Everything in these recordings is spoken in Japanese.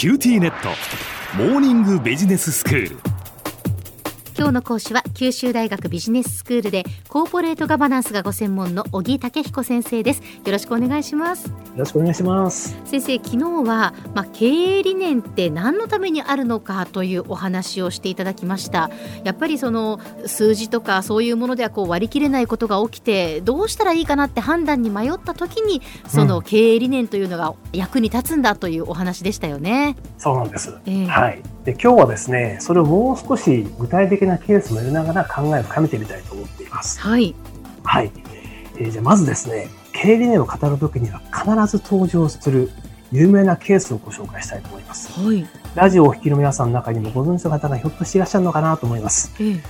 QTnet。モーニングビジネススクール。今日の講師は九州大学ビジネススクールでコーポレートガバナンスがご専門の小城武彦先生です。よろしくお願いします。よろしくお願いします。先生昨日はまあ、経営理念って何のためにあるのかというお話をしていただきました。やっぱりその数字とかそういうものではこう割り切れないことが起きてどうしたらいいかなって判断に迷った時にその経営理念というのが役に立つんだというお話でしたよね、うん、そうなんです、えー、はいで今日はですねそれをもう少し具体的なケースも入れながら考えを深めてみたいと思っています。はい。はい。えー、じゃあまずですね、経営理念を語るときには必ず登場する有名なケースをご紹介したいと思います。はい。ラジオをお聞きの皆さんの中にもご存知の方がひょっとしていらっしゃるのかなと思います。えー、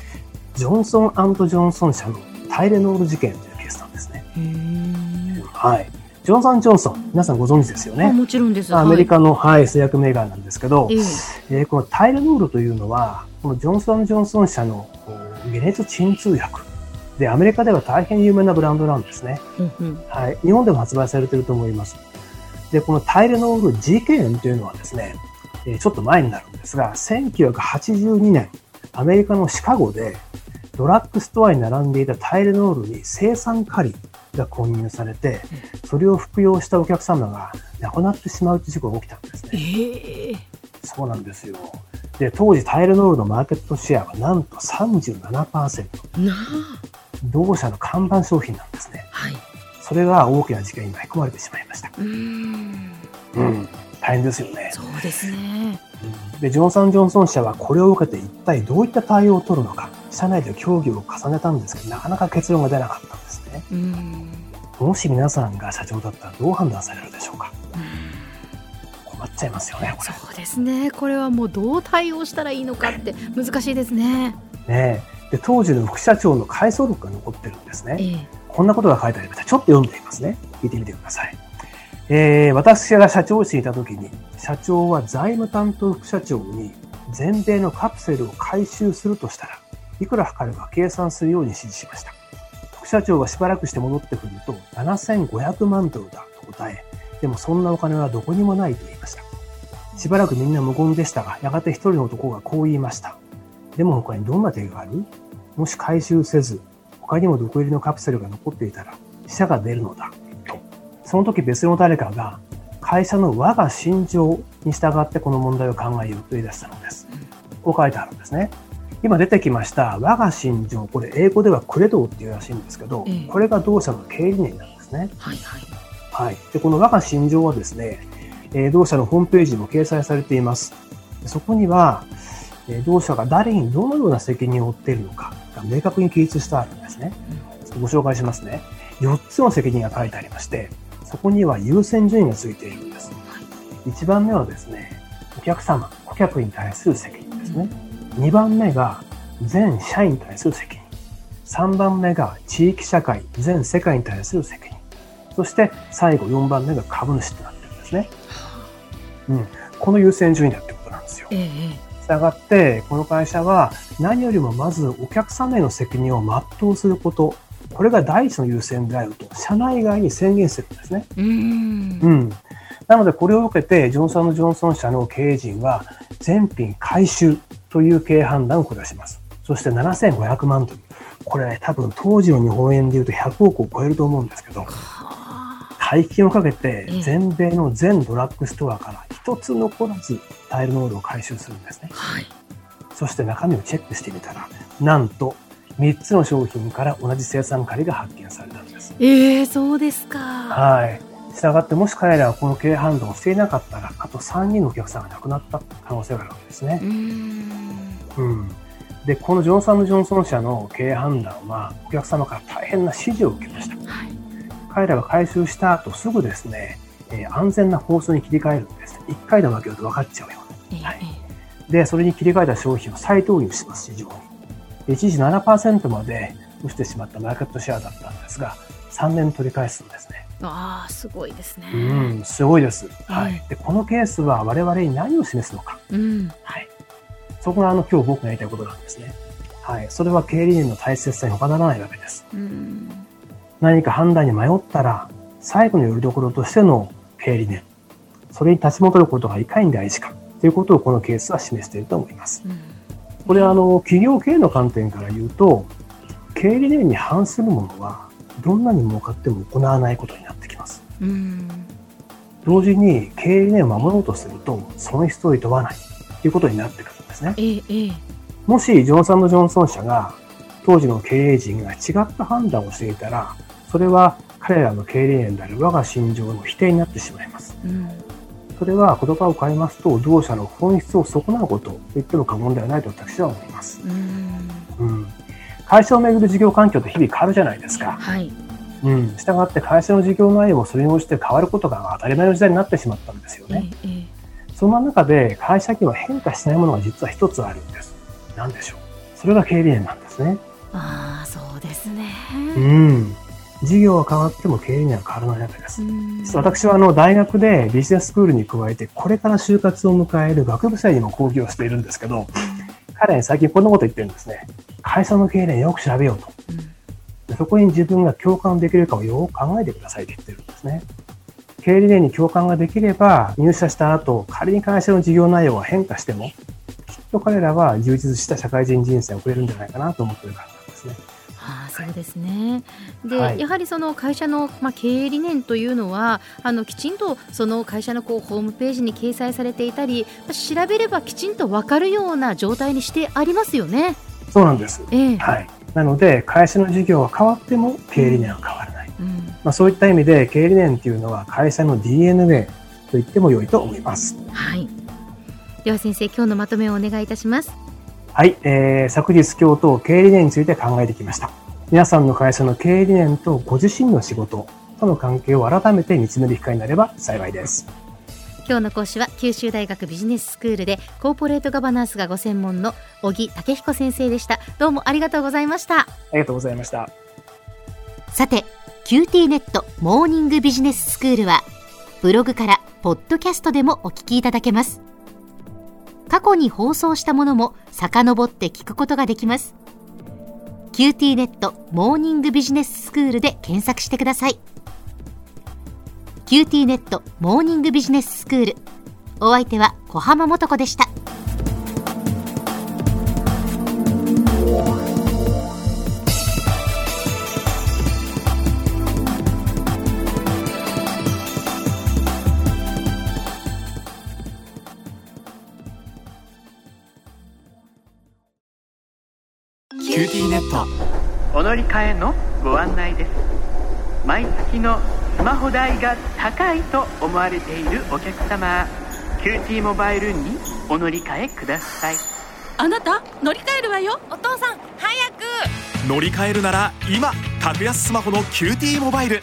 ジョンソンジョンソン社のタイレノール事件というケースなんですね。はい。ジョンソン・ジョンソン、皆さんご存知ですよね。もちろんです。アメリカの、はい、製薬メーカーなんですけど、えー、えー、このタイレノールというのは、このジョンソン・ジョンソン社の解熱鎮痛薬。で、アメリカでは大変有名なブランドなんですね。はい。日本でも発売されていると思います。で、このタイレノール事件というのはですね、えちょっと前になるんですが、1982年、アメリカのシカゴで、ドラッグストアに並んでいたタイレノールに生産カリが混入されて、それを服用したお客様が亡くなってしまうという事故が起きたんですね。えー、そうなんですよ。で、当時タイレノールのマーケットシェアはなんと37%。同社の看板商品なんですね。はい。それが大きな事件に巻き込まれてしまいました。うん。うん。大変ですよね。そうですね。で、ジョンソン・ジョンソン社はこれを受けて一体どういった対応を取るのか、社内で協議を重ねたんですけど、なかなか結論が出なかったんですね。うんもし皆さんが社長だったらどう判断されるでしょうか？困っちゃいますよね、これ。そうですね。これはもうどう対応したらいいのかって難しいですね。ねで、当時の副社長の回想録が残ってるんですね。ええ、こんなことが書いてありました。ちょっと読んでみますね。聞いてみてください。えー、私が社長室にいた時に、社長は財務担当副社長に全米のカプセルを回収するとしたら、いくらかかるか計算するように指示しました。副社長はしばらくして戻ってくると、7500万ドルだと答え、でもそんなお金はどこにもないと言いました。しばらくみんな無言でしたが、やがて一人の男がこう言いました。でも他にどんな手がある？もし回収せず、他にも毒入りのカプセルが残っていたら、死者が出るのだ。と。その時別の誰かが、会社の我が心情に従ってこの問題を考えようと言い出したのです。こう書いてあるんですね。今出てきました我が心情、これ英語ではクレドーっていうらしいんですけど、ええ、これが同社の経営理念なんですね。はいはい。はい。で、この我が心情はですね、えー、同社のホームページにも掲載されています。そこには、えー、同社が誰にどのような責任を負っているのかが明確に記述してあるんですね。ご紹介しますね。4つの責任が書いてありまして、そこには優先順位がついているんです。1番目はですね、お客様、顧客に対する責任ですね。2番目が全社員に対する責任。3番目が地域社会、全世界に対する責任。そして最後4番目が株主となってるんですね。うん。この優先順位だってことなんですよ。ええ。したがって、この会社は何よりもまずお客様への責任を全うすること、これが第一の優先であると、社内外に宣言してるんですね。うん。うん。なので、これを受けて、ジョンソン・ジョンソン社の経営陣は、全品回収という経営判断を下します。そして7500万ドル。これ、多分当時の日本円で言うと100億を超えると思うんですけど、大金をかけて全米の全ドラッグストアから一つ残らずタイルノールを回収するんですね。はい。そして中身をチェックしてみたら、なんと3つの商品から同じ生産カリが発見されたんです。ええー、そうですか。はい。したがってもし彼らはこの経営判断をしていなかったら、あと3人のお客さんが亡くなった可能性があるわけですね。うん。で、このジョンソン・ジョンソン社の経営判断は、お客様から大変な指示を受けました。はい、彼らが回収した後すぐですね、えー、安全な包装に切り替えるんです。1回で負けると分かっちゃうよ。はい。で、それに切り替えた商品を再投入します、市場に。一時7%まで落ちてしまったマーケットシェアだったんですが、3年取り返すんですね。ああ、すごいですね。うん、すごいです。はい。で、このケースは我々に何を示すのか。うん。はい。そこがあの今日僕がやりたいことなんですね。はい。それは経営理念の大切さに他ならないわけです。うん、何か判断に迷ったら、最後のよりどころとしての経営理念。それに立ち戻ることがいかに大事か。ということをこのケースは示していると思います。うんこれはあの企業経営の観点から言うと、経営理念に反するものは、どんなに儲かっても行わないことになってきます。うん同時に経営理念を守ろうとすると、損失を厭わないということになってくるんですね。ええええもし、ジョンソンジョンソン社が、当時の経営陣が違った判断をしていたら、それは彼らの経営理念である我が心情の否定になってしまいます。うんそれは言葉を変えますと、同社の本質を損なうことと言っても過言ではないと私は思います。うんうん。会社をめぐる事業環境って日々変わるじゃないですか。はいうん。したがって会社の事業内容もそれに応じて変わることが当たり前の時代になってしまったんですよえね。ええそんな中で会社には変化しないものが実は一つあるんです。何でしょうそれが経営理念なんですね。ああそうですねうん。事業は変わっても経営理念は変わらないわけです。私はあの大学でビジネススクールに加えてこれから就活を迎える学部生にも講義をしているんですけど、彼に最近こんなこと言ってるんですね。会社の経営よく調べようと。うんでそこに自分が共感できるかをよく考えてくださいって言ってるんですね。経営理念に共感ができれば、入社した後、仮に会社の事業内容が変化しても、きっと彼らは充実した社会人人生を送れるんじゃないかなと思ってるからなんですね。ああそうですね。で、はいやはりその会社の、まあ、経営理念というのはあのきちんとその会社のこうホームページに掲載されていたり調べればきちんと分かるような状態にしてありますよね。そうなんです。ええはい。なので、会社の事業は変わっても経営理念は変わらない。うんまあ、そういった意味で、経営理念っていうのは会社の DNA と言っても良いと思います。はい。では先生今日のまとめをお願いいたします。はい、えー、昨日今日と経営理念について考えてきました。皆さんの会社の経営理念とご自身の仕事との関係を改めて見つめる機会になれば幸いです。今日の講師は九州大学ビジネススクールでコーポレートガバナンスがご専門の小木武彦先生でした。どうもありがとうございました。ありがとうございました。さて QT ネットモーニングビジネススクールはブログからポッドキャストでもお聞きいただけます過去に放送したものも遡って聞くことができます QT ネットモーニングビジネススクールで検索してください QT ネットモーニングビジネススクール。お相手は小浜もとこでした。QTnet。お乗り換えのご案内です。毎月のスマホ代が高いと思われているお客様 QT モバイルにお乗り換えください。あなた乗り換えるわよ。お父さん早く。乗り換えるなら今格安スマホの QT モバイル